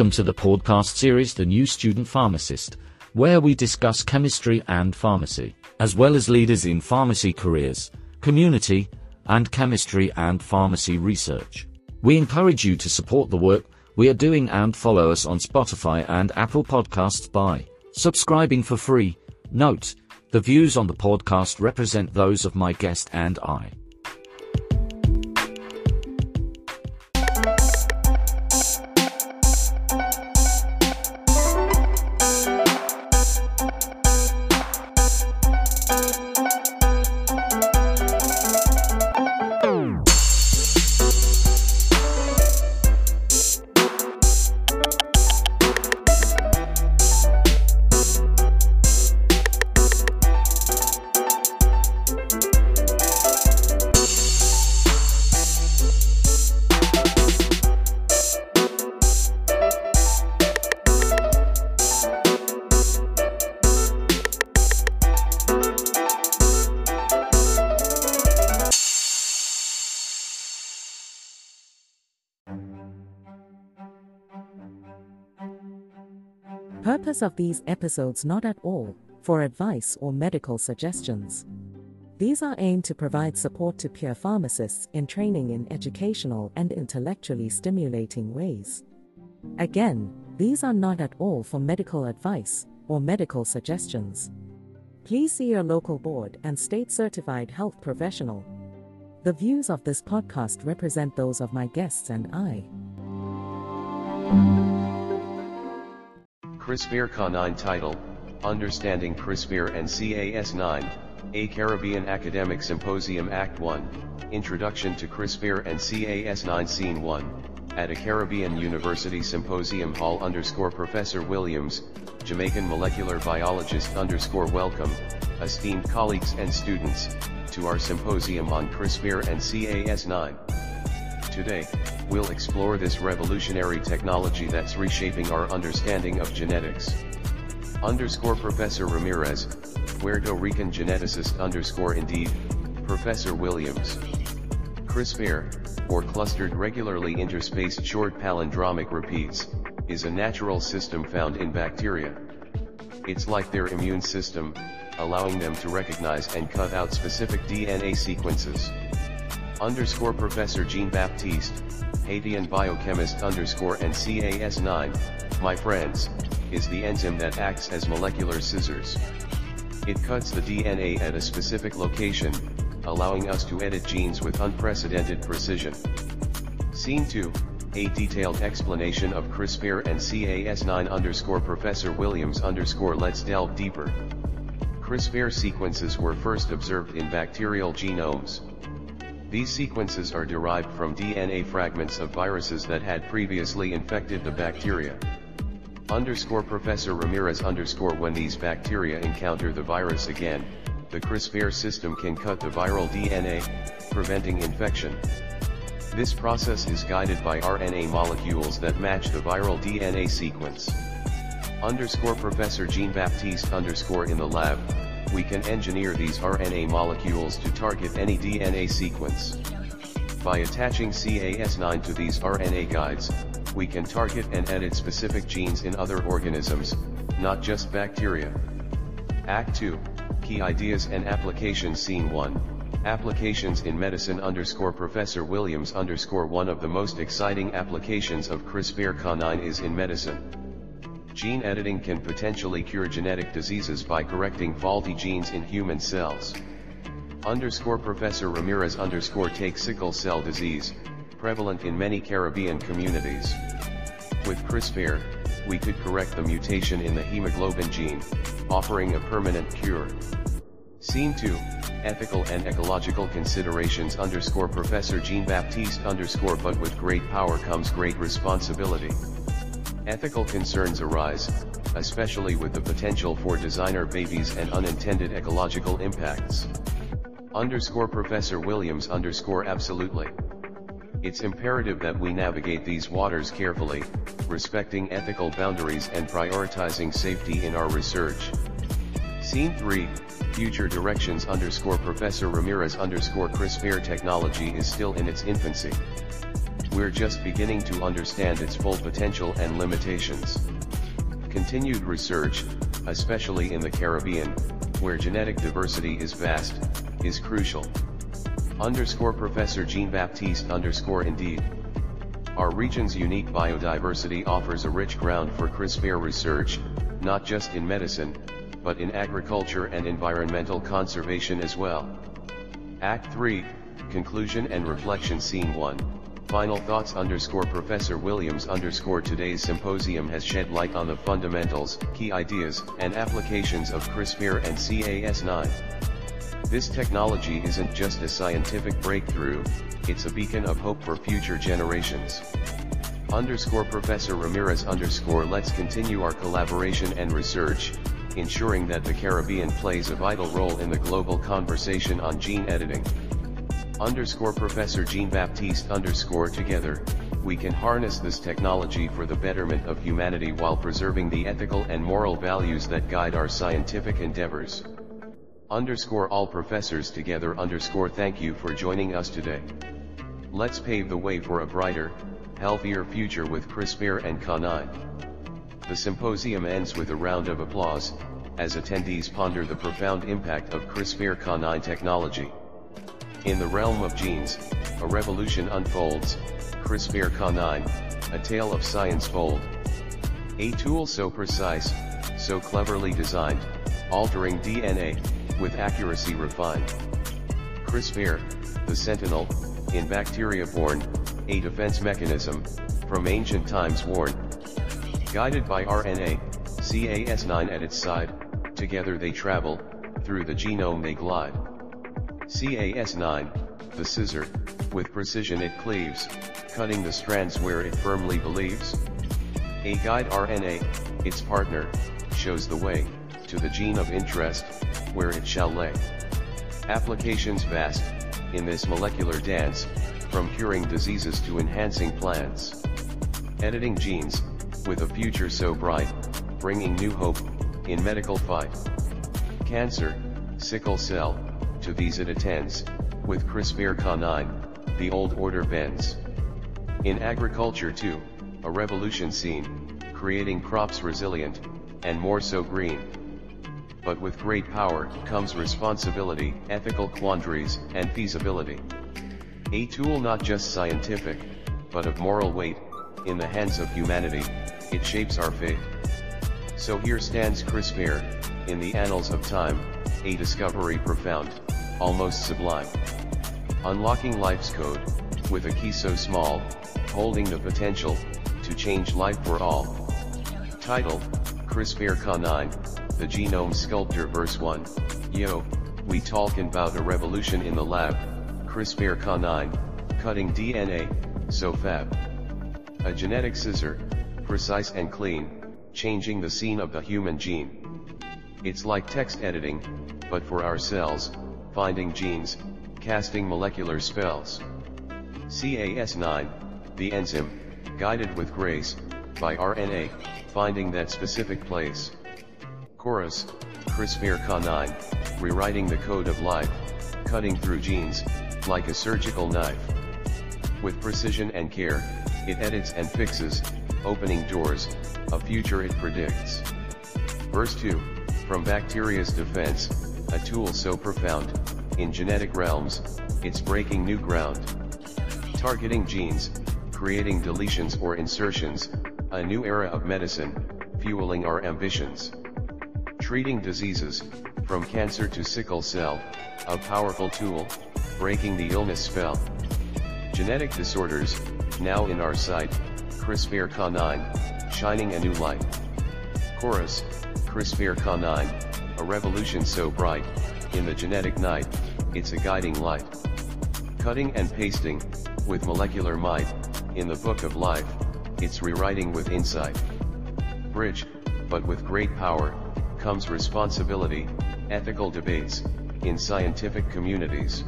Welcome to the podcast series The New Student Pharmacist, where we discuss chemistry and pharmacy, as well as leaders in pharmacy careers, community, and chemistry and pharmacy research. We encourage you to support the work we are doing and follow us on Spotify and Apple Podcasts by subscribing for free. Note, the views on the podcast represent those of my guest and I. Of these episodes not at all for advice or medical suggestions. These are aimed to provide support to peer pharmacists in training in educational and intellectually stimulating ways. Again, these are not at all for medical advice or medical suggestions. Please see your local board and state certified health professional. The views of this podcast represent those of my guests and I. CRISPR Cas9 title, Understanding CRISPR and CAS9, A Caribbean Academic Symposium Act 1, Introduction to CRISPR and CAS9 Scene 1, at a Caribbean University Symposium Hall underscore Professor Williams, Jamaican molecular biologist underscore welcome, esteemed colleagues and students, to our symposium on CRISPR and CAS9. Today, we'll explore this revolutionary technology that's reshaping our understanding of genetics. Underscore Professor Ramirez, Puerto Rican geneticist underscore indeed, Professor Williams. CRISPR, or clustered regularly interspaced short palindromic repeats, is a natural system found in bacteria. It's like their immune system, allowing them to recognize and cut out specific DNA sequences underscore Professor Jean Baptiste, Haitian biochemist underscore and CAS9, my friends, is the enzyme that acts as molecular scissors. It cuts the DNA at a specific location, allowing us to edit genes with unprecedented precision. Scene 2, a detailed explanation of CRISPR and CAS9 underscore Professor Williams underscore let's delve deeper. CRISPR sequences were first observed in bacterial genomes. These sequences are derived from DNA fragments of viruses that had previously infected the bacteria. Underscore Professor Ramirez underscore when these bacteria encounter the virus again, the CRISPR system can cut the viral DNA, preventing infection. This process is guided by RNA molecules that match the viral DNA sequence. Underscore Professor Jean Baptiste underscore in the lab, we can engineer these RNA molecules to target any DNA sequence. By attaching CAS9 to these RNA guides, we can target and edit specific genes in other organisms, not just bacteria. Act 2, Key Ideas and Applications Scene 1, Applications in Medicine underscore Professor Williams underscore One of the most exciting applications of CRISPR-Cas9 is in medicine. Gene editing can potentially cure genetic diseases by correcting faulty genes in human cells. Underscore Professor Ramirez underscore take sickle cell disease, prevalent in many Caribbean communities. With CRISPR, we could correct the mutation in the hemoglobin gene, offering a permanent cure. Scene 2, Ethical and Ecological Considerations underscore Professor Jean Baptiste underscore but with great power comes great responsibility. Ethical concerns arise, especially with the potential for designer babies and unintended ecological impacts. Underscore Professor Williams underscore absolutely. It's imperative that we navigate these waters carefully, respecting ethical boundaries and prioritizing safety in our research. Scene 3, Future Directions underscore Professor Ramirez underscore CRISPR technology is still in its infancy. We're just beginning to understand its full potential and limitations. Continued research, especially in the Caribbean, where genetic diversity is vast, is crucial. Underscore Professor Jean-Baptiste underscore indeed. Our region's unique biodiversity offers a rich ground for CRISPR research, not just in medicine, but in agriculture and environmental conservation as well. Act 3, Conclusion and Reflection Scene 1, Final Thoughts underscore Professor Williams underscore Today's symposium has shed light on the fundamentals, key ideas, and applications of CRISPR and Cas9. This technology isn't just a scientific breakthrough, it's a beacon of hope for future generations. Underscore Professor Ramirez underscore let's continue our collaboration and research, ensuring that the Caribbean plays a vital role in the global conversation on gene editing. Underscore Professor Jean-Baptiste underscore together, we can harness this technology for the betterment of humanity while preserving the ethical and moral values that guide our scientific endeavors. Underscore all professors together underscore thank you for joining us today. Let's pave the way for a brighter, healthier future with CRISPR and Cas9. The symposium ends with a round of applause, as attendees ponder the profound impact of CRISPR-Cas9 technology. In the realm of genes, a revolution unfolds, CRISPR-Cas9, a tale of science bold. A tool so precise, so cleverly designed, altering DNA, with accuracy refined. CRISPR, the sentinel, in bacteria born, a defense mechanism, from ancient times worn. Guided by RNA, Cas9 at its side, together they travel, through the genome they glide. Cas9, the scissor, with precision it cleaves, cutting the strands where it firmly believes. A guide RNA, its partner, shows the way, to the gene of interest, where it shall lay. Applications vast, in this molecular dance, from curing diseases to enhancing plants. Editing genes, with a future so bright, bringing new hope, in medical fight. Cancer, sickle cell, to these it attends, with CRISPR-Cas9, the old order bends. In agriculture too, a revolution seen, creating crops resilient, and more so green. But with great power comes responsibility, ethical quandaries, and feasibility. A tool not just scientific, but of moral weight, in the hands of humanity, it shapes our fate. So here stands CRISPR, in the annals of time, a discovery profound, almost sublime. Unlocking life's code, with a key so small, holding the potential, to change life for all. Title, CRISPR-Cas9, The Genome Sculptor Verse 1, Yo, we talking about a revolution in the lab, CRISPR-Cas9, cutting DNA, so fab. A genetic scissor, precise and clean, changing the scene of the human gene. It's like text editing, but for our cells, finding genes, casting molecular spells. Cas9, the enzyme, guided with grace, by RNA, finding that specific place. Chorus, CRISPR-Cas9, rewriting the code of life, cutting through genes, like a surgical knife. With precision and care, it edits and fixes, opening doors, a future it predicts. Verse 2, from bacteria's defense, a tool so profound, in genetic realms, it's breaking new ground. Targeting genes, creating deletions or insertions, a new era of medicine, fueling our ambitions. Treating diseases, from cancer to sickle cell, a powerful tool, breaking the illness spell. Genetic disorders, now in our sight, CRISPR-Cas9, shining a new light. Chorus, CRISPR-Cas9, a revolution so bright, in the genetic night, it's a guiding light. Cutting and pasting, with molecular might, in the book of life, it's rewriting with insight. Bridge, but with great power, comes responsibility, ethical debates, in scientific communities.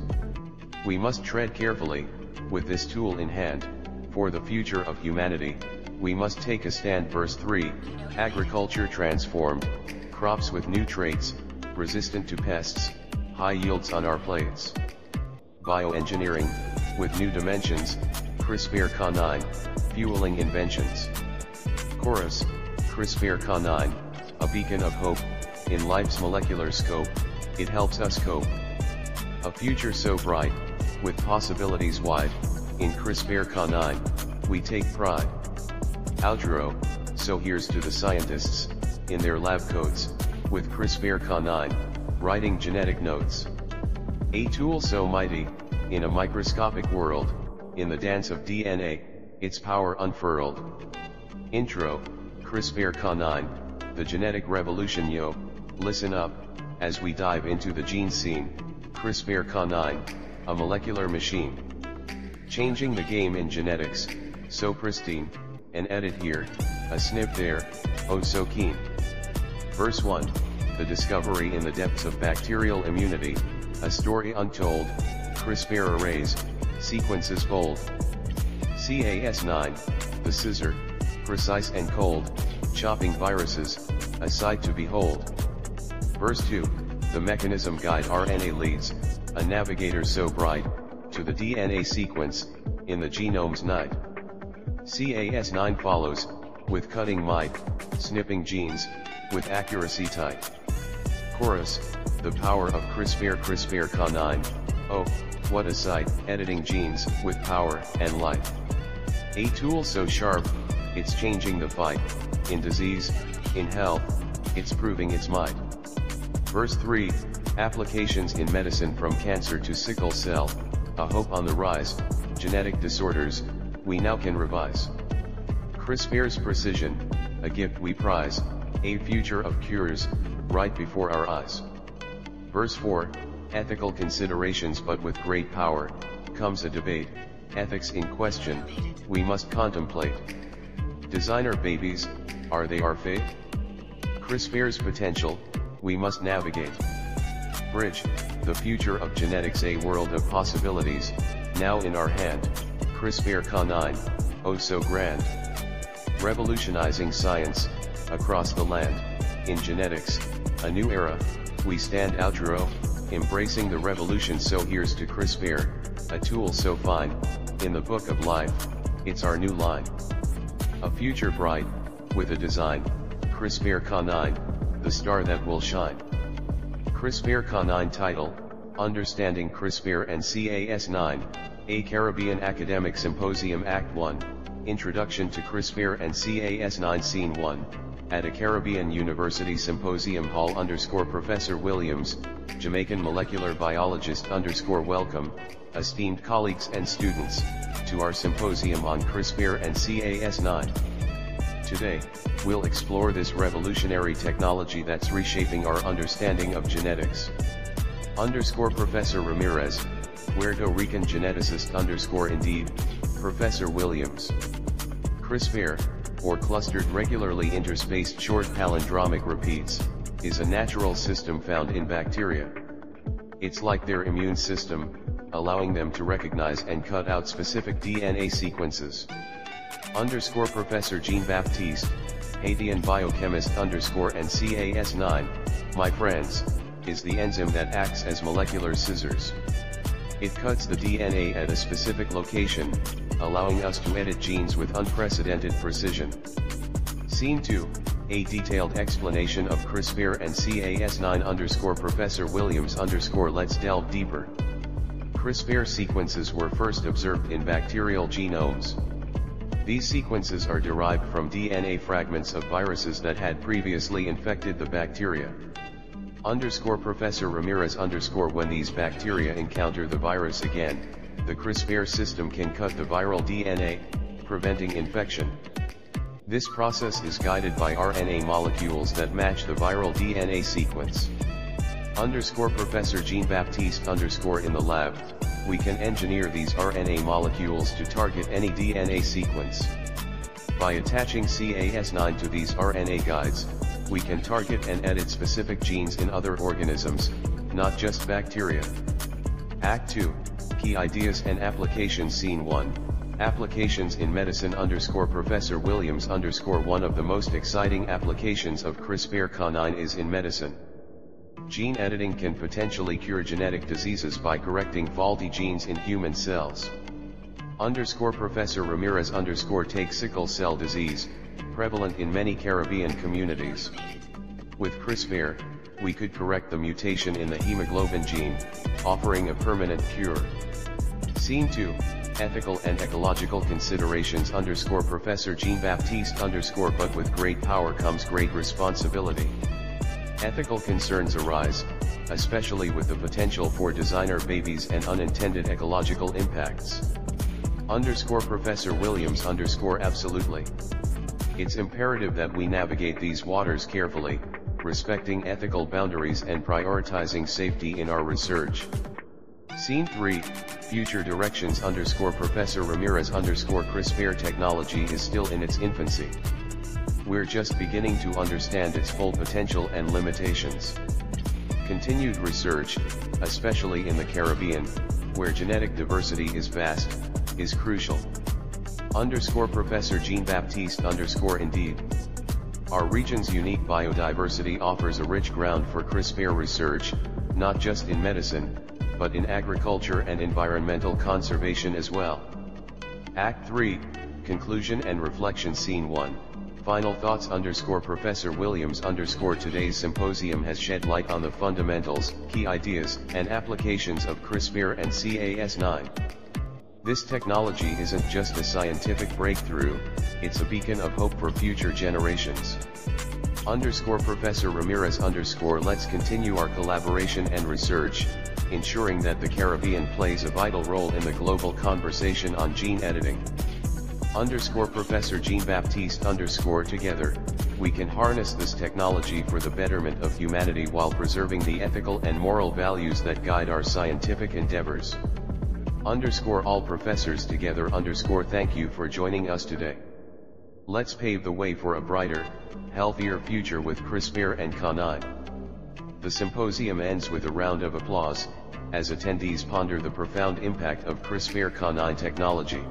We must tread carefully, with this tool in hand, for the future of humanity, we must take a stand verse 3, agriculture transformed, crops with new traits, resistant to pests, high yields on our plates. Bioengineering, with new dimensions, CRISPR-Cas9, fueling inventions. Chorus, CRISPR-Cas9, a beacon of hope, in life's molecular scope, it helps us cope. A future so bright, with possibilities wide, in CRISPR-Cas9, we take pride. Outro, so here's to the scientists, in their lab coats, with CRISPR-Cas9, writing genetic notes. A tool so mighty, in a microscopic world, in the dance of DNA, its power unfurled. Intro, CRISPR-Cas9, the genetic revolution yo, listen up, as we dive into the gene scene, CRISPR-Cas9, a molecular machine. Changing the game in genetics, so pristine, an edit here, a snip there, oh so keen. Verse 1, the discovery in the depths of bacterial immunity, a story untold, CRISPR arrays, sequences bold. CAS9, the scissor, precise and cold, chopping viruses, a sight to behold. Verse 2, the mechanism guide RNA leads, a navigator so bright, to the DNA sequence, in the genome's night. CAS9 follows, with cutting might, snipping genes, with accuracy tight. Chorus, the power of CRISPR CRISPR-Cas9, oh, what a sight, editing genes, with power, and light. A tool so sharp, it's changing the fight, in disease, in health, it's proving its might. Verse 3, applications in medicine from cancer to sickle cell, a hope on the rise, genetic disorders, we now can revise. CRISPR's precision, a gift we prize, a future of cures, right before our eyes. Verse 4, ethical considerations but with great power, comes a debate, ethics in question, we must contemplate. Designer babies, are they our fate? CRISPR's potential, we must navigate. Bridge, the future of genetics a world of possibilities, now in our hand, CRISPR-Cas9, oh so grand. Revolutionizing science, across the land, in genetics, a new era, we stand out outro, embracing the revolution so here's to CRISPR, a tool so fine, in the book of life, it's our new line. A future bright, with a design, CRISPR-Cas9, the star that will shine. CRISPR-Cas9 title, Understanding CRISPR and CAS9, a Caribbean Academic Symposium Act 1, Introduction to CRISPR and CAS9 Scene 1, at a Caribbean University Symposium Hall underscore Professor Williams, Jamaican molecular biologist underscore welcome, esteemed colleagues and students, to our symposium on CRISPR and CAS9. Today, we'll explore this revolutionary technology that's reshaping our understanding of genetics. Underscore Professor Ramirez, Puerto Rican geneticist underscore indeed, Professor Williams. CRISPR, or clustered regularly interspaced short palindromic repeats, is a natural system found in bacteria. It's like their immune system, allowing them to recognize and cut out specific DNA sequences. Underscore Professor Jean Baptiste, Haitian biochemist underscore and CAS9, my friends, is the enzyme that acts as molecular scissors. It cuts the DNA at a specific location, allowing us to edit genes with unprecedented precision. Scene 2, a detailed explanation of CRISPR and CAS9 underscore Professor Williams underscore let's delve deeper. CRISPR sequences were first observed in bacterial genomes. These sequences are derived from DNA fragments of viruses that had previously infected the bacteria. Underscore Professor Ramirez underscore when these bacteria encounter the virus again, the CRISPR system can cut the viral DNA, preventing infection. This process is guided by RNA molecules that match the viral DNA sequence. Underscore Professor Jean Baptiste underscore in the lab, we can engineer these RNA molecules to target any DNA sequence. By attaching CAS9 to these RNA guides, we can target and edit specific genes in other organisms, not just bacteria. Act 2, Key Ideas and Applications Scene 1, Applications in Medicine underscore Professor Williams underscore One of the most exciting applications of CRISPR-Cas9 is in medicine. Gene editing can potentially cure genetic diseases by correcting faulty genes in human cells. Underscore Professor Ramirez underscore takes sickle cell disease, prevalent in many Caribbean communities. With CRISPR, we could correct the mutation in the hemoglobin gene, offering a permanent cure. Scene 2, Ethical and Ecological Considerations underscore Professor Jean-Baptiste underscore But with great power comes great responsibility. Ethical concerns arise, especially with the potential for designer babies and unintended ecological impacts. Underscore Professor Williams underscore absolutely. It's imperative that we navigate these waters carefully, respecting ethical boundaries and prioritizing safety in our research. Scene 3, Future Directions underscore Professor Ramirez underscore CRISPR technology is still in its infancy. We're just beginning to understand its full potential and limitations. Continued research, especially in the Caribbean, where genetic diversity is vast, is crucial. Underscore Professor Jean-Baptiste underscore indeed. Our region's unique biodiversity offers a rich ground for CRISPR research, not just in medicine, but in agriculture and environmental conservation as well. Act 3, Conclusion and Reflection Scene 1, Final Thoughts underscore Professor Williams underscore Today's symposium has shed light on the fundamentals, key ideas, and applications of CRISPR and Cas9. This technology isn't just a scientific breakthrough, it's a beacon of hope for future generations. Underscore Professor Ramirez underscore let's continue our collaboration and research, ensuring that the Caribbean plays a vital role in the global conversation on gene editing. Underscore Professor Jean-Baptiste underscore together, we can harness this technology for the betterment of humanity while preserving the ethical and moral values that guide our scientific endeavors. Underscore all professors together underscore thank you for joining us today. Let's pave the way for a brighter, healthier future with CRISPR and Cas9. The symposium ends with a round of applause, as attendees ponder the profound impact of CRISPR Cas9 technology.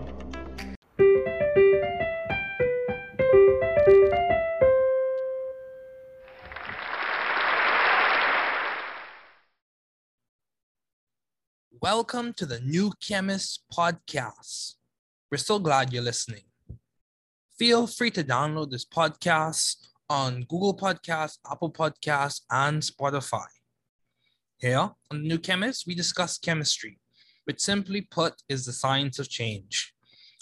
Welcome to the New Chemist podcast. We're so glad you're listening. Feel free to download this podcast on Google Podcasts, Apple Podcasts, and Spotify. Here on the New Chemist, we discuss chemistry, which simply put is the science of change,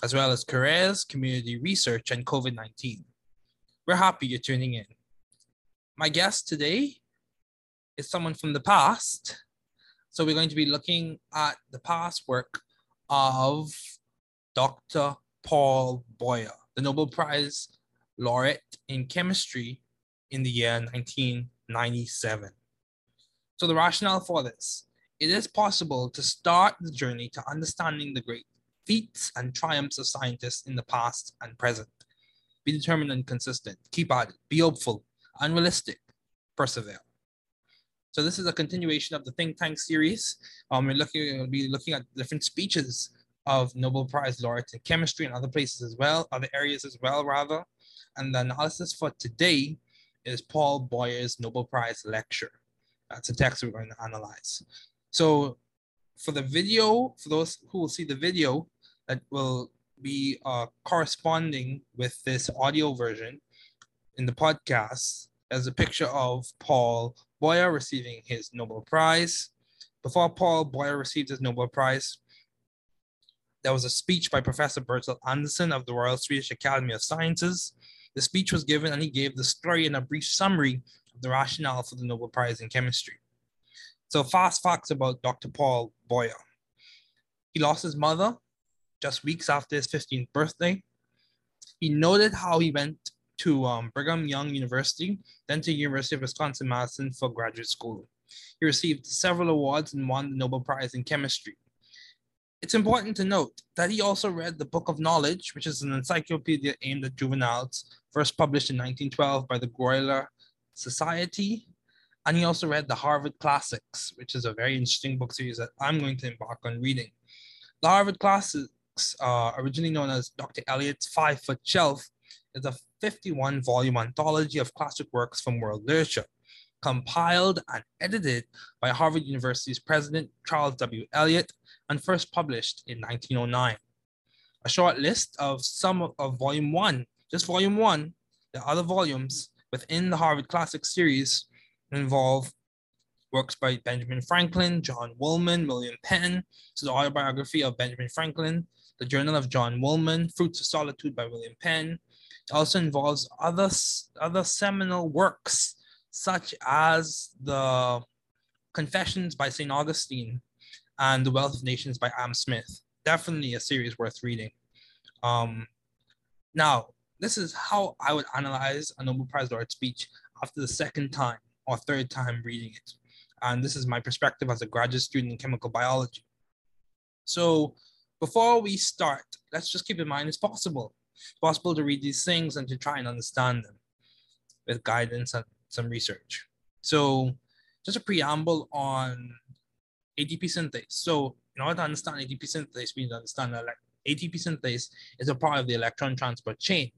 as well as careers, community research, and COVID 19. We're happy you're tuning in. My guest today is someone from the past so we're going to be looking at the past work of Dr. Paul Boyer, the Nobel Prize laureate in chemistry in the year 1997. So the rationale for this, it is possible to start the journey to understanding the great feats and triumphs of scientists in the past and present. Be determined and consistent, keep at it, be hopeful, unrealistic, persevere. So this is a continuation of the think tank series. Um, we're looking we'll be looking at different speeches of Nobel Prize laureates in chemistry and other places as well, other areas as well, rather. And the analysis for today is Paul Boyer's Nobel Prize lecture. That's a text we're going to analyze. So for the video, for those who will see the video that will be uh, corresponding with this audio version in the podcast, as a picture of Paul Boyer receiving his Nobel Prize. Before Paul Boyer received his Nobel Prize, there was a speech by Professor Bertil Andersson of the Royal Swedish Academy of Sciences. The speech was given and he gave the story and a brief summary of the rationale for the Nobel Prize in Chemistry. So, fast facts about Dr. Paul Boyer. He lost his mother just weeks after his 15th birthday. He noted how he went to um, Brigham Young University, then to University of Wisconsin-Madison for graduate school. He received several awards and won the Nobel Prize in Chemistry. It's important to note that he also read the Book of Knowledge, which is an encyclopedia aimed at juveniles, first published in 1912 by the Grolier Society. And he also read the Harvard Classics, which is a very interesting book series that I'm going to embark on reading. The Harvard Classics, uh, originally known as Dr. Eliot's Five Foot Shelf, is a 51 volume anthology of classic works from world literature, compiled and edited by Harvard University's president Charles W. Eliot and first published in 1909. a short list of some of, of volume one, just volume one. The other volumes within the Harvard Classic series involve works by Benjamin Franklin, John Woolman, William Penn. So the autobiography of Benjamin Franklin, the Journal of John Woolman, Fruits of Solitude by William Penn. Also involves other, other seminal works, such as the Confessions by St. Augustine and The Wealth of Nations by Adam Smith. Definitely a series worth reading. Um, now, this is how I would analyze a Nobel Prize laureate speech after the second time or third time reading it. And this is my perspective as a graduate student in chemical biology. So before we start, let's just keep in mind it's possible. Possible to read these things and to try and understand them with guidance and some research. So just a preamble on ATP synthase. So in order to understand ATP synthase, we need to understand that like ATP synthase is a part of the electron transport chain.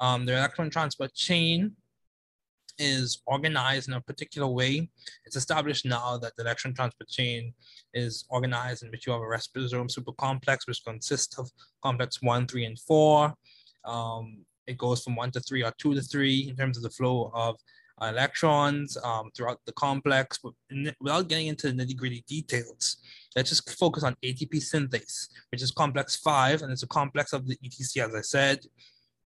Um, the electron transport chain is organized in a particular way. It's established now that the electron transport chain is organized in which you have a respirasome supercomplex, which consists of complex one, three, and four. Um, it goes from one to three or two to three in terms of the flow of uh, electrons um, throughout the complex. But without getting into the nitty gritty details, let's just focus on ATP synthase, which is complex five, and it's a complex of the ETC, as I said.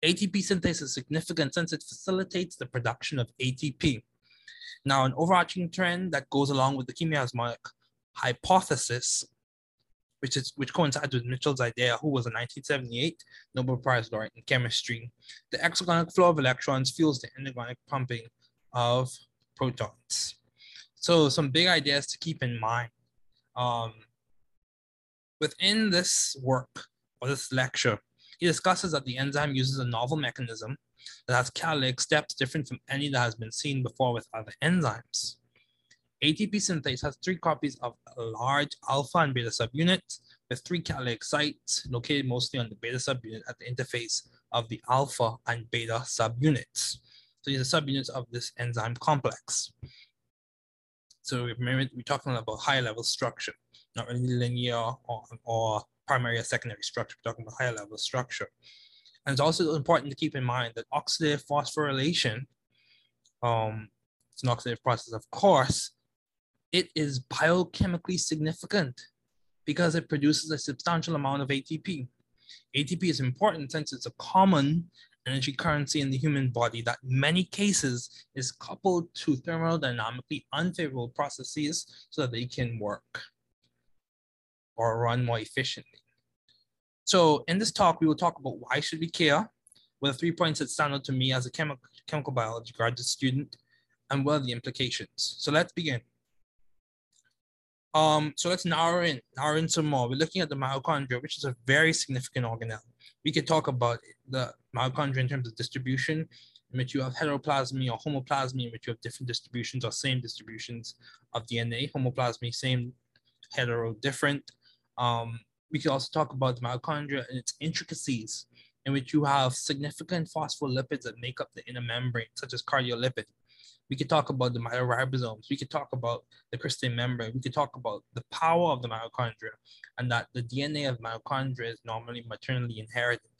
ATP synthase is significant since it facilitates the production of ATP. Now, an overarching trend that goes along with the chemiosmotic hypothesis, which is which coincides with Mitchell's idea, who was a 1978 Nobel Prize laureate in chemistry. The exergonic flow of electrons fuels the endergonic pumping of protons. So some big ideas to keep in mind. Um, within this work or this lecture, he discusses that the enzyme uses a novel mechanism that has catalytic steps different from any that has been seen before with other enzymes. ATP synthase has three copies of a large alpha and beta subunits with three catalytic sites located mostly on the beta subunit at the interface of the alpha and beta subunits. So these are subunits of this enzyme complex. So we're talking about high level structure, not really linear or, or primary or secondary structure. We're talking about higher level structure. And it's also important to keep in mind that oxidative phosphorylation, um, it's an oxidative process, of course, it is biochemically significant because it produces a substantial amount of ATP. ATP is important since it's a common energy currency in the human body that many cases is coupled to thermodynamically unfavorable processes so that they can work or run more efficiently. So in this talk, we will talk about why should we care, what are three points that stand out to me as a chemical, chemical biology graduate student, and what are the implications. So let's begin. Um, so let's narrow in, narrow in some more. We're looking at the mitochondria, which is a very significant organelle. We could talk about the mitochondria in terms of distribution, in which you have heteroplasmy or homoplasmy, in which you have different distributions or same distributions of DNA. Homoplasmy, same, hetero, different. Um, we could also talk about the mitochondria and its intricacies, in which you have significant phospholipids that make up the inner membrane, such as cardiolipin. We could talk about the mitoribosomes. We could talk about the crystalline membrane. We could talk about the power of the mitochondria and that the DNA of mitochondria is normally maternally inherited.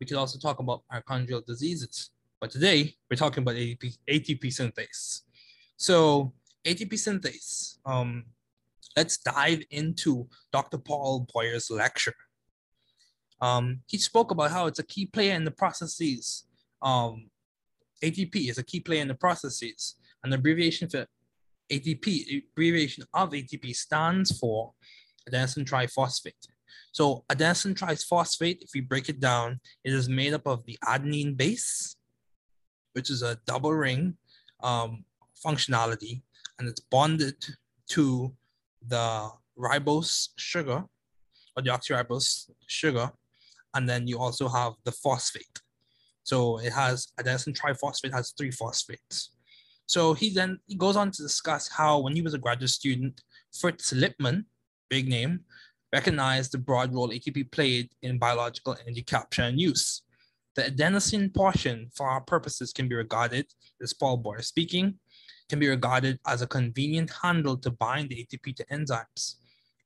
We could also talk about mitochondrial diseases. But today, we're talking about ATP, ATP synthase. So ATP synthase, um, let's dive into Dr. Paul Boyer's lecture. Um, he spoke about how it's a key player in the processes. Um, ATP is a key player in the processes, and the abbreviation for ATP, abbreviation of ATP stands for adenosine triphosphate. So adenosine triphosphate, if we break it down, it is made up of the adenine base, which is a double ring um, functionality, and it's bonded to the ribose sugar or the oxyribose sugar, and then you also have the phosphate. So it has adenosine triphosphate has three phosphates. So he then he goes on to discuss how when he was a graduate student, Fritz Lipmann, big name, recognized the broad role ATP played in biological energy capture and use. The adenosine portion, for our purposes, can be regarded, as Paul Boyer speaking, can be regarded as a convenient handle to bind the ATP to enzymes.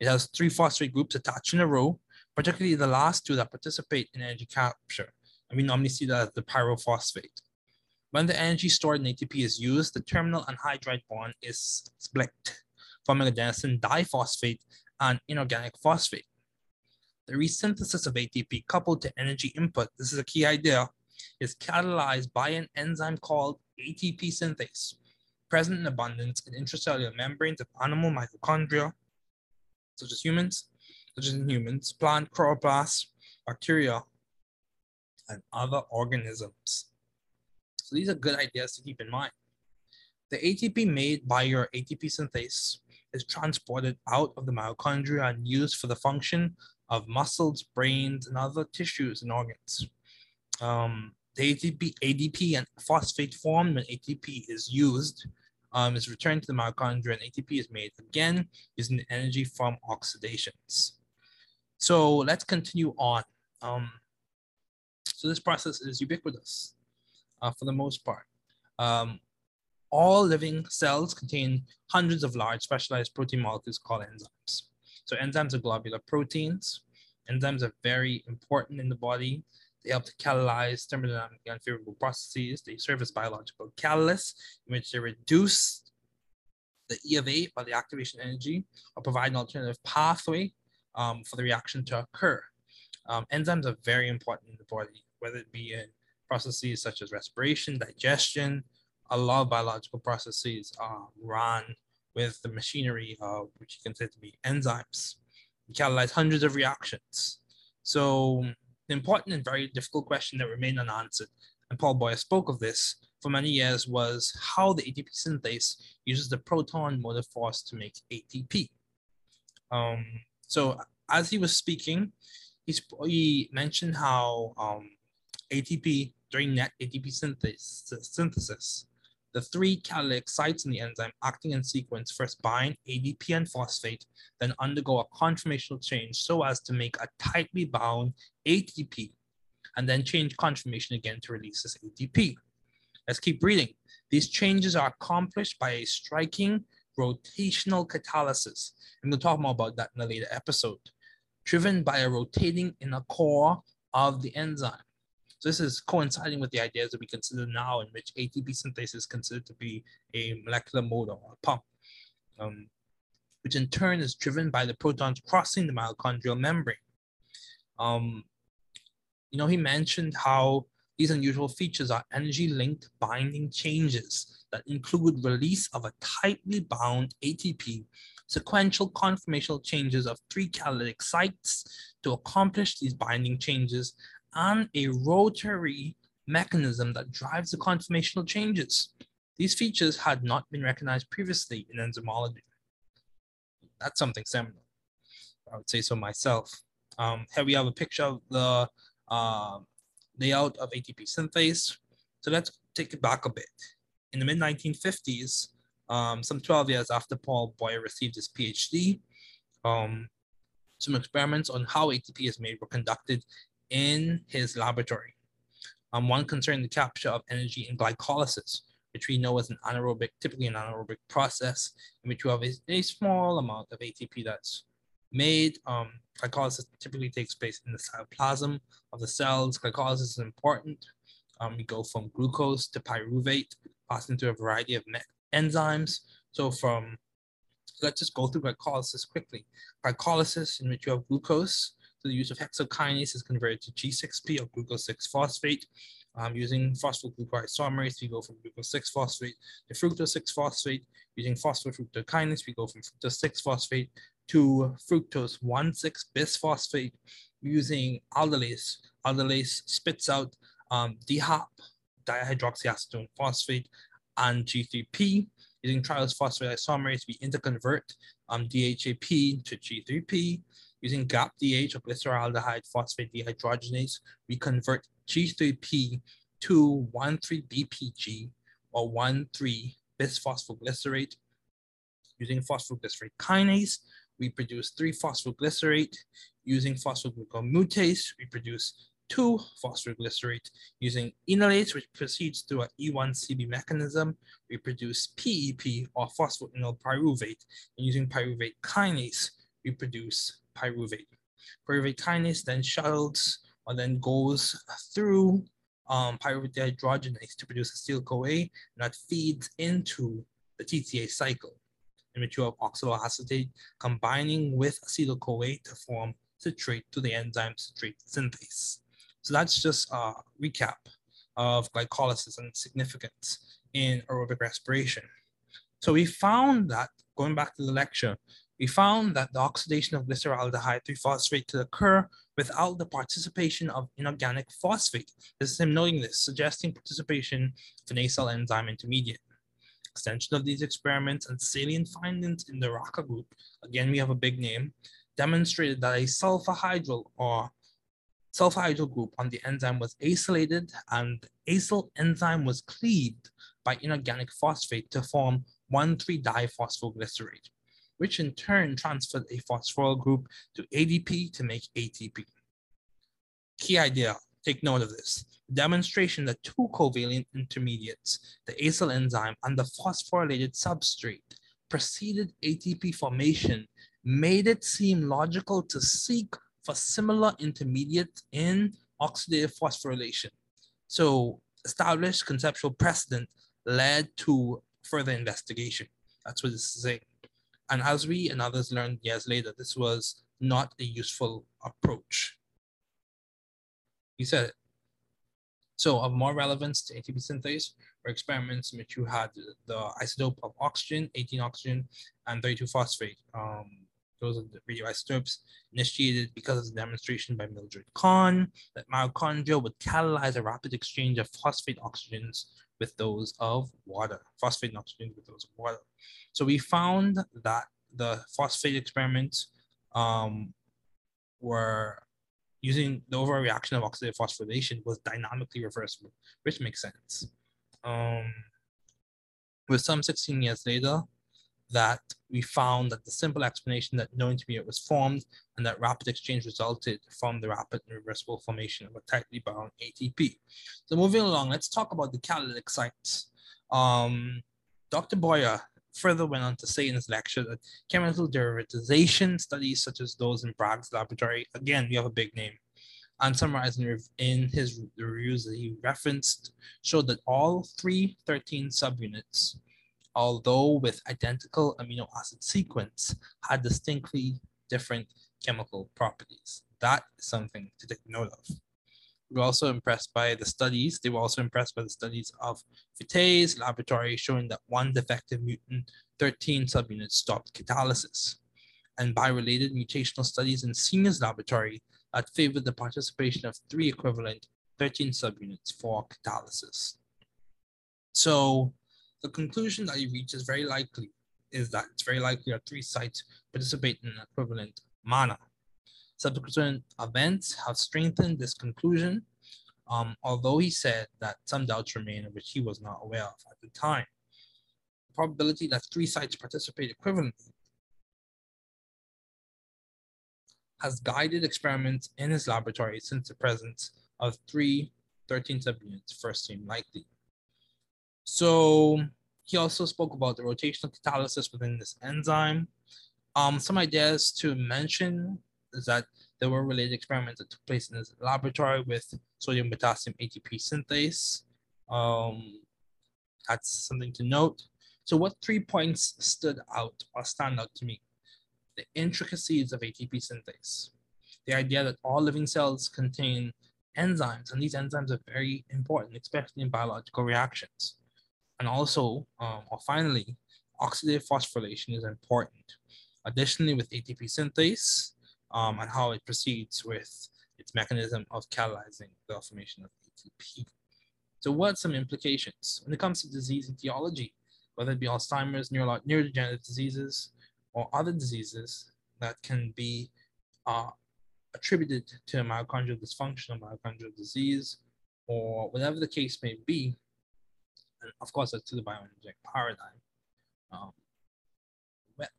It has three phosphate groups attached in a row, particularly the last two that participate in energy capture. And we normally see that as the pyrophosphate. When the energy stored in ATP is used, the terminal anhydride bond is split, forming adenosine diphosphate and inorganic phosphate. The resynthesis of ATP coupled to energy input, this is a key idea, is catalyzed by an enzyme called ATP synthase, present in abundance in intracellular membranes of animal mitochondria, such as humans, such as in humans, plant chloroplasts, bacteria, and other organisms. So these are good ideas to keep in mind. The ATP made by your ATP synthase is transported out of the mitochondria and used for the function of muscles, brains, and other tissues and organs. Um, the ATP, ADP and phosphate formed when ATP is used um, is returned to the mitochondria and ATP is made again using the energy from oxidations. So let's continue on. Um, so this process is ubiquitous uh, for the most part. Um, all living cells contain hundreds of large specialized protein molecules called enzymes. So enzymes are globular proteins. Enzymes are very important in the body. They help to catalyze thermodynamically unfavorable processes. They serve as biological catalysts in which they reduce the E of A by the activation energy or provide an alternative pathway um, for the reaction to occur. Um, enzymes are very important in the body, whether it be in processes such as respiration, digestion. A lot of biological processes are run with the machinery of which you consider to be enzymes. We catalyze hundreds of reactions. So the important and very difficult question that remained unanswered, and Paul Boyer spoke of this for many years, was how the ATP synthase uses the proton motive force to make ATP. Um, so as he was speaking, he, mentioned how um, ATP during net ATP synthesis, the three catalytic sites in the enzyme acting in sequence first bind ADP and phosphate, then undergo a conformational change so as to make a tightly bound ATP, and then change conformation again to release this ATP. Let's keep reading. These changes are accomplished by a striking rotational catalysis. I'm going to talk more about that in a later episode. Driven by a rotating inner core of the enzyme. So this is coinciding with the ideas that we consider now in which ATP synthase is considered to be a molecular motor or a pump, um, which in turn is driven by the protons crossing the mitochondrial membrane. Um, you know, he mentioned how these unusual features are energy-linked binding changes that include release of a tightly bound ATP, sequential conformational changes of three catalytic sites to accomplish these binding changes, and a rotary mechanism that drives the conformational changes. These features had not been recognized previously in enzymology. That's something seminal. I would say so myself. Um, here we have a picture of the uh, layout of ATP synthase. So let's take it back a bit. In the mid 1950s, um, some 12 years after Paul Boyer received his PhD, um, some experiments on how ATP is made were conducted in his laboratory. Um, one concerning the capture of energy in glycolysis, which we know is an anaerobic, typically an anaerobic process in which you have a, a small amount of ATP that's made. Um, glycolysis typically takes place in the cytoplasm of the cells. Glycolysis is important. Um, we go from glucose to pyruvate, passing through a variety of enzymes. So from, let's just go through glycolysis quickly. Glycolysis in which you have glucose the use of hexokinase is converted to G6P or glucose 6-phosphate. Um, using phosphoglucose isomerase, we go from glucose 6-phosphate to fructose 6-phosphate. Using phosphofructokinase, we go from fructose 6-phosphate to fructose 1,6-bisphosphate. Using aldolase, aldolase spits out um, DHAP, dihydroxyacetone phosphate, and G3P. Using triose phosphate isomerase, we interconvert um, DHAP to G3P. Using GAPDH or glyceraldehyde phosphate dehydrogenase, we convert G3P to 1,3-BPG or 1,3-bisphosphoglycerate. Using phosphoglycerate kinase, we produce 3-phosphoglycerate. Using phosphoglucomutase, we produce 2-phosphoglycerate. Using enolase, which proceeds through an E1CB mechanism, we produce PEP or phosphoenol pyruvate. And using pyruvate kinase, we produce pyruvate. Pyruvate kinase then shuttles or then goes through um, pyruvate dehydrogenase to produce acetyl-CoA, and that feeds into the TCA cycle, in which you have oxaloacetate combining with acetyl-CoA to form citrate to the enzyme citrate synthase. So that's just a recap of glycolysis and its significance in aerobic respiration. So we found that, going back to the lecture, we found that the oxidation of glyceraldehyde 3-phosphate could occur without the participation of inorganic phosphate. This is him noting this, suggesting participation of an acyl enzyme intermediate. Extension of these experiments and salient findings in the Racker group, again, we have a big name, demonstrated that a sulfahydryl or sulfahydryl group on the enzyme was acylated and acyl enzyme was cleaved by inorganic phosphate to form 1,3-diphosphoglycerate which in turn transferred a phosphoryl group to ADP to make ATP. Key idea, take note of this. Demonstration that two covalent intermediates, the acyl enzyme and the phosphorylated substrate, preceded ATP formation made it seem logical to seek for similar intermediates in oxidative phosphorylation. So established conceptual precedent led to further investigation. That's what this is saying. And as we and others learned years later, this was not a useful approach. He said So of more relevance to ATP synthase were experiments in which you had the isotope of oxygen, 18 oxygen, and 32 phosphate. Um, those are the radioisotopes initiated because of the demonstration by Mildred Cohn that mitochondria would catalyze a rapid exchange of phosphate oxygens with those of water, phosphate and oxygen with those of water. So we found that the phosphate experiments um, were using the overall reaction of oxidative phosphorylation was dynamically reversible, which makes sense. Um, with some 16 years later, that we found that the simple explanation that no intermediate was formed and that rapid exchange resulted from the rapid and reversible formation of a tightly bound ATP. So moving along, let's talk about the catalytic sites. Um, Dr. Boyer further went on to say in his lecture that chemical derivatization studies such as those in Bragg's laboratory, again, we have a big name, and summarized in his reviews that he referenced, showed that all three 13 subunits, although with identical amino acid sequence, had distinctly different chemical properties. That is something to take note of We were also impressed by the studies. They were also impressed by the studies of Futai's laboratory showing that one defective mutant, 13 subunits stopped catalysis. And by related mutational studies in Senior's laboratory that favored the participation of three equivalent 13 subunits for catalysis. So the conclusion that you reach is very likely is that it's very likely that three sites participate in an equivalent manner. Subsequent events have strengthened this conclusion, um, although he said that some doubts remain which he was not aware of at the time. The probability that three sites participate equivalently has guided experiments in his laboratory since the presence of three 13 subunits first seemed likely. So he also spoke about the rotational catalysis within this enzyme. Um, some ideas to mention is that there were related experiments that took place in his laboratory with sodium potassium ATP synthase. Um, that's something to note. So, what three points stood out or stand out to me? The intricacies of ATP synthase, the idea that all living cells contain enzymes, and these enzymes are very important, especially in biological reactions. And also, um, or finally, oxidative phosphorylation is important. Additionally, with ATP synthase, um, and how it proceeds with its mechanism of catalyzing the formation of ATP. So what some implications when it comes to disease etiology, whether it be Alzheimer's, neuro- neurodegenerative diseases, or other diseases that can be uh, attributed to mitochondrial dysfunction or myocardial disease, or whatever the case may be, of course, to the bioenergetic paradigm. Um,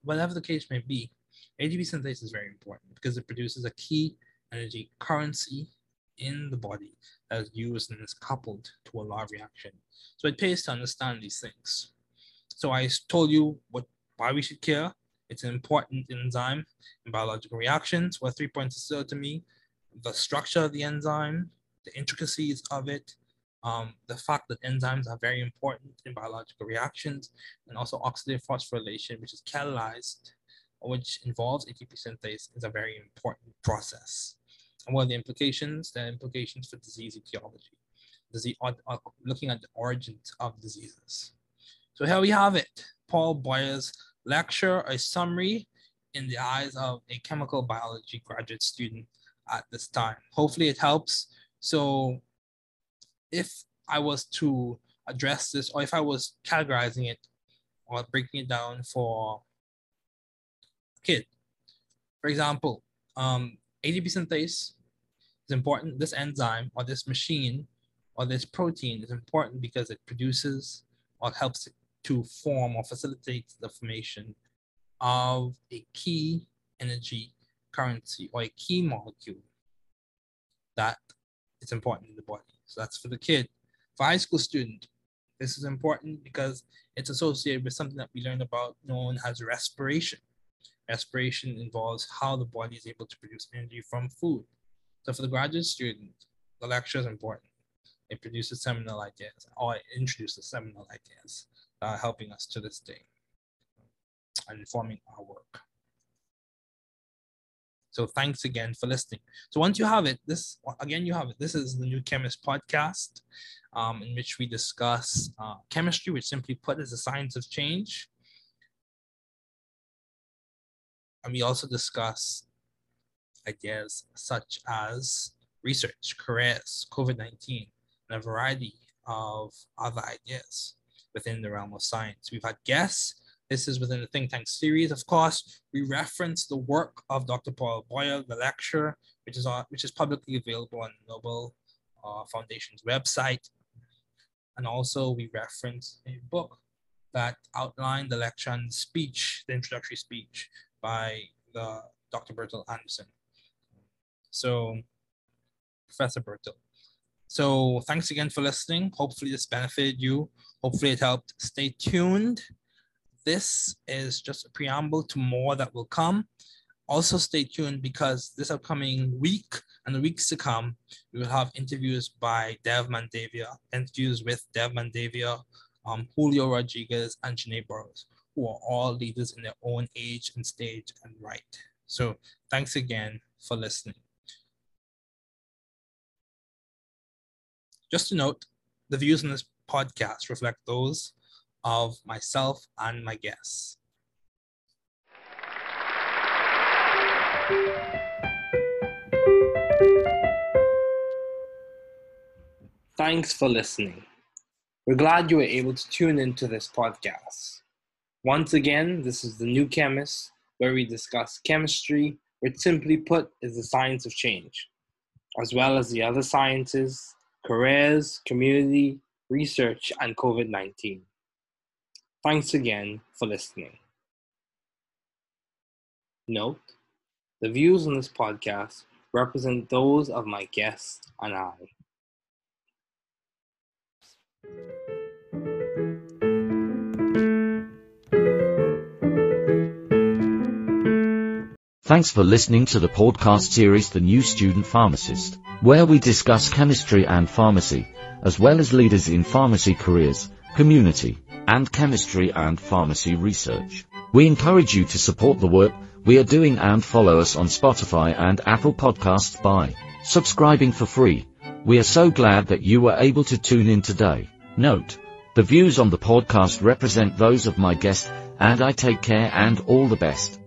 whatever the case may be, ATP synthase is very important because it produces a key energy currency in the body that is used and is coupled to a law of reaction. So it pays to understand these things. So I told you what why we should care It's an important enzyme in biological reactions. What three points stood to me, the structure of the enzyme, the intricacies of it, um, the fact that enzymes are very important in biological reactions, and also oxidative phosphorylation, which is catalyzed, which involves ATP synthase, is a very important process. And what are the implications? The implications for disease etiology, disease, uh, uh, looking at the origins of diseases. So here we have it, Paul Boyer's lecture, a summary in the eyes of a chemical biology graduate student at this time. Hopefully it helps. So if I was to address this, or if I was categorizing it or breaking it down for a kid, for example, um, ATP synthase is important. This enzyme or this machine or this protein is important because it produces or helps to form or facilitate the formation of a key energy currency or a key molecule that is important in the body. So that's for the kid. For high school student, this is important because it's associated with something that we learned about known as respiration. Respiration involves how the body is able to produce energy from food. So for the graduate student, the lecture is important. It produces seminal ideas or it introduces seminal ideas uh, helping us to this day and informing our work. So thanks again for listening. So once you have it, this again you have it. This is the New Chemist podcast, um, in which we discuss uh, chemistry, which simply put is the science of change, and we also discuss ideas such as research, careers, COVID nineteen, and a variety of other ideas within the realm of science. We've had guests. This is within the think tank series. Of course, we reference the work of Dr. Paul Boyer, the lecture, which is on, which is publicly available on Nobel uh, Foundation's website. And also we reference a book that outlined the lecture and speech, the introductory speech by the Dr. Bertil Andersson. So Professor Bertil. So thanks again for listening. Hopefully this benefited you. Hopefully it helped. Stay tuned. This is just a preamble to more that will come. Also stay tuned because this upcoming week and the weeks to come, we will have interviews by Dev Mandavia, interviews with Dev Mandavia, um, Julio Rodriguez, and Janae Burrows, who are all leaders in their own age and stage and right. So thanks again for listening. Just to note, the views in this podcast reflect those of myself and my guests. Thanks for listening. We're glad you were able to tune into this podcast. Once again, this is the New Chemist, where we discuss chemistry, which simply put is the science of change, as well as the other sciences careers, community, research, and COVID 19. Thanks again for listening. Note the views on this podcast represent those of my guests and I. Thanks for listening to the podcast series The New Student Pharmacist, where we discuss chemistry and pharmacy, as well as leaders in pharmacy careers, community, and chemistry and pharmacy research. We encourage you to support the work we are doing and follow us on Spotify and Apple Podcasts by subscribing for free. We are so glad that you were able to tune in today. Note, the views on the podcast represent those of my guest, and I take care and all the best.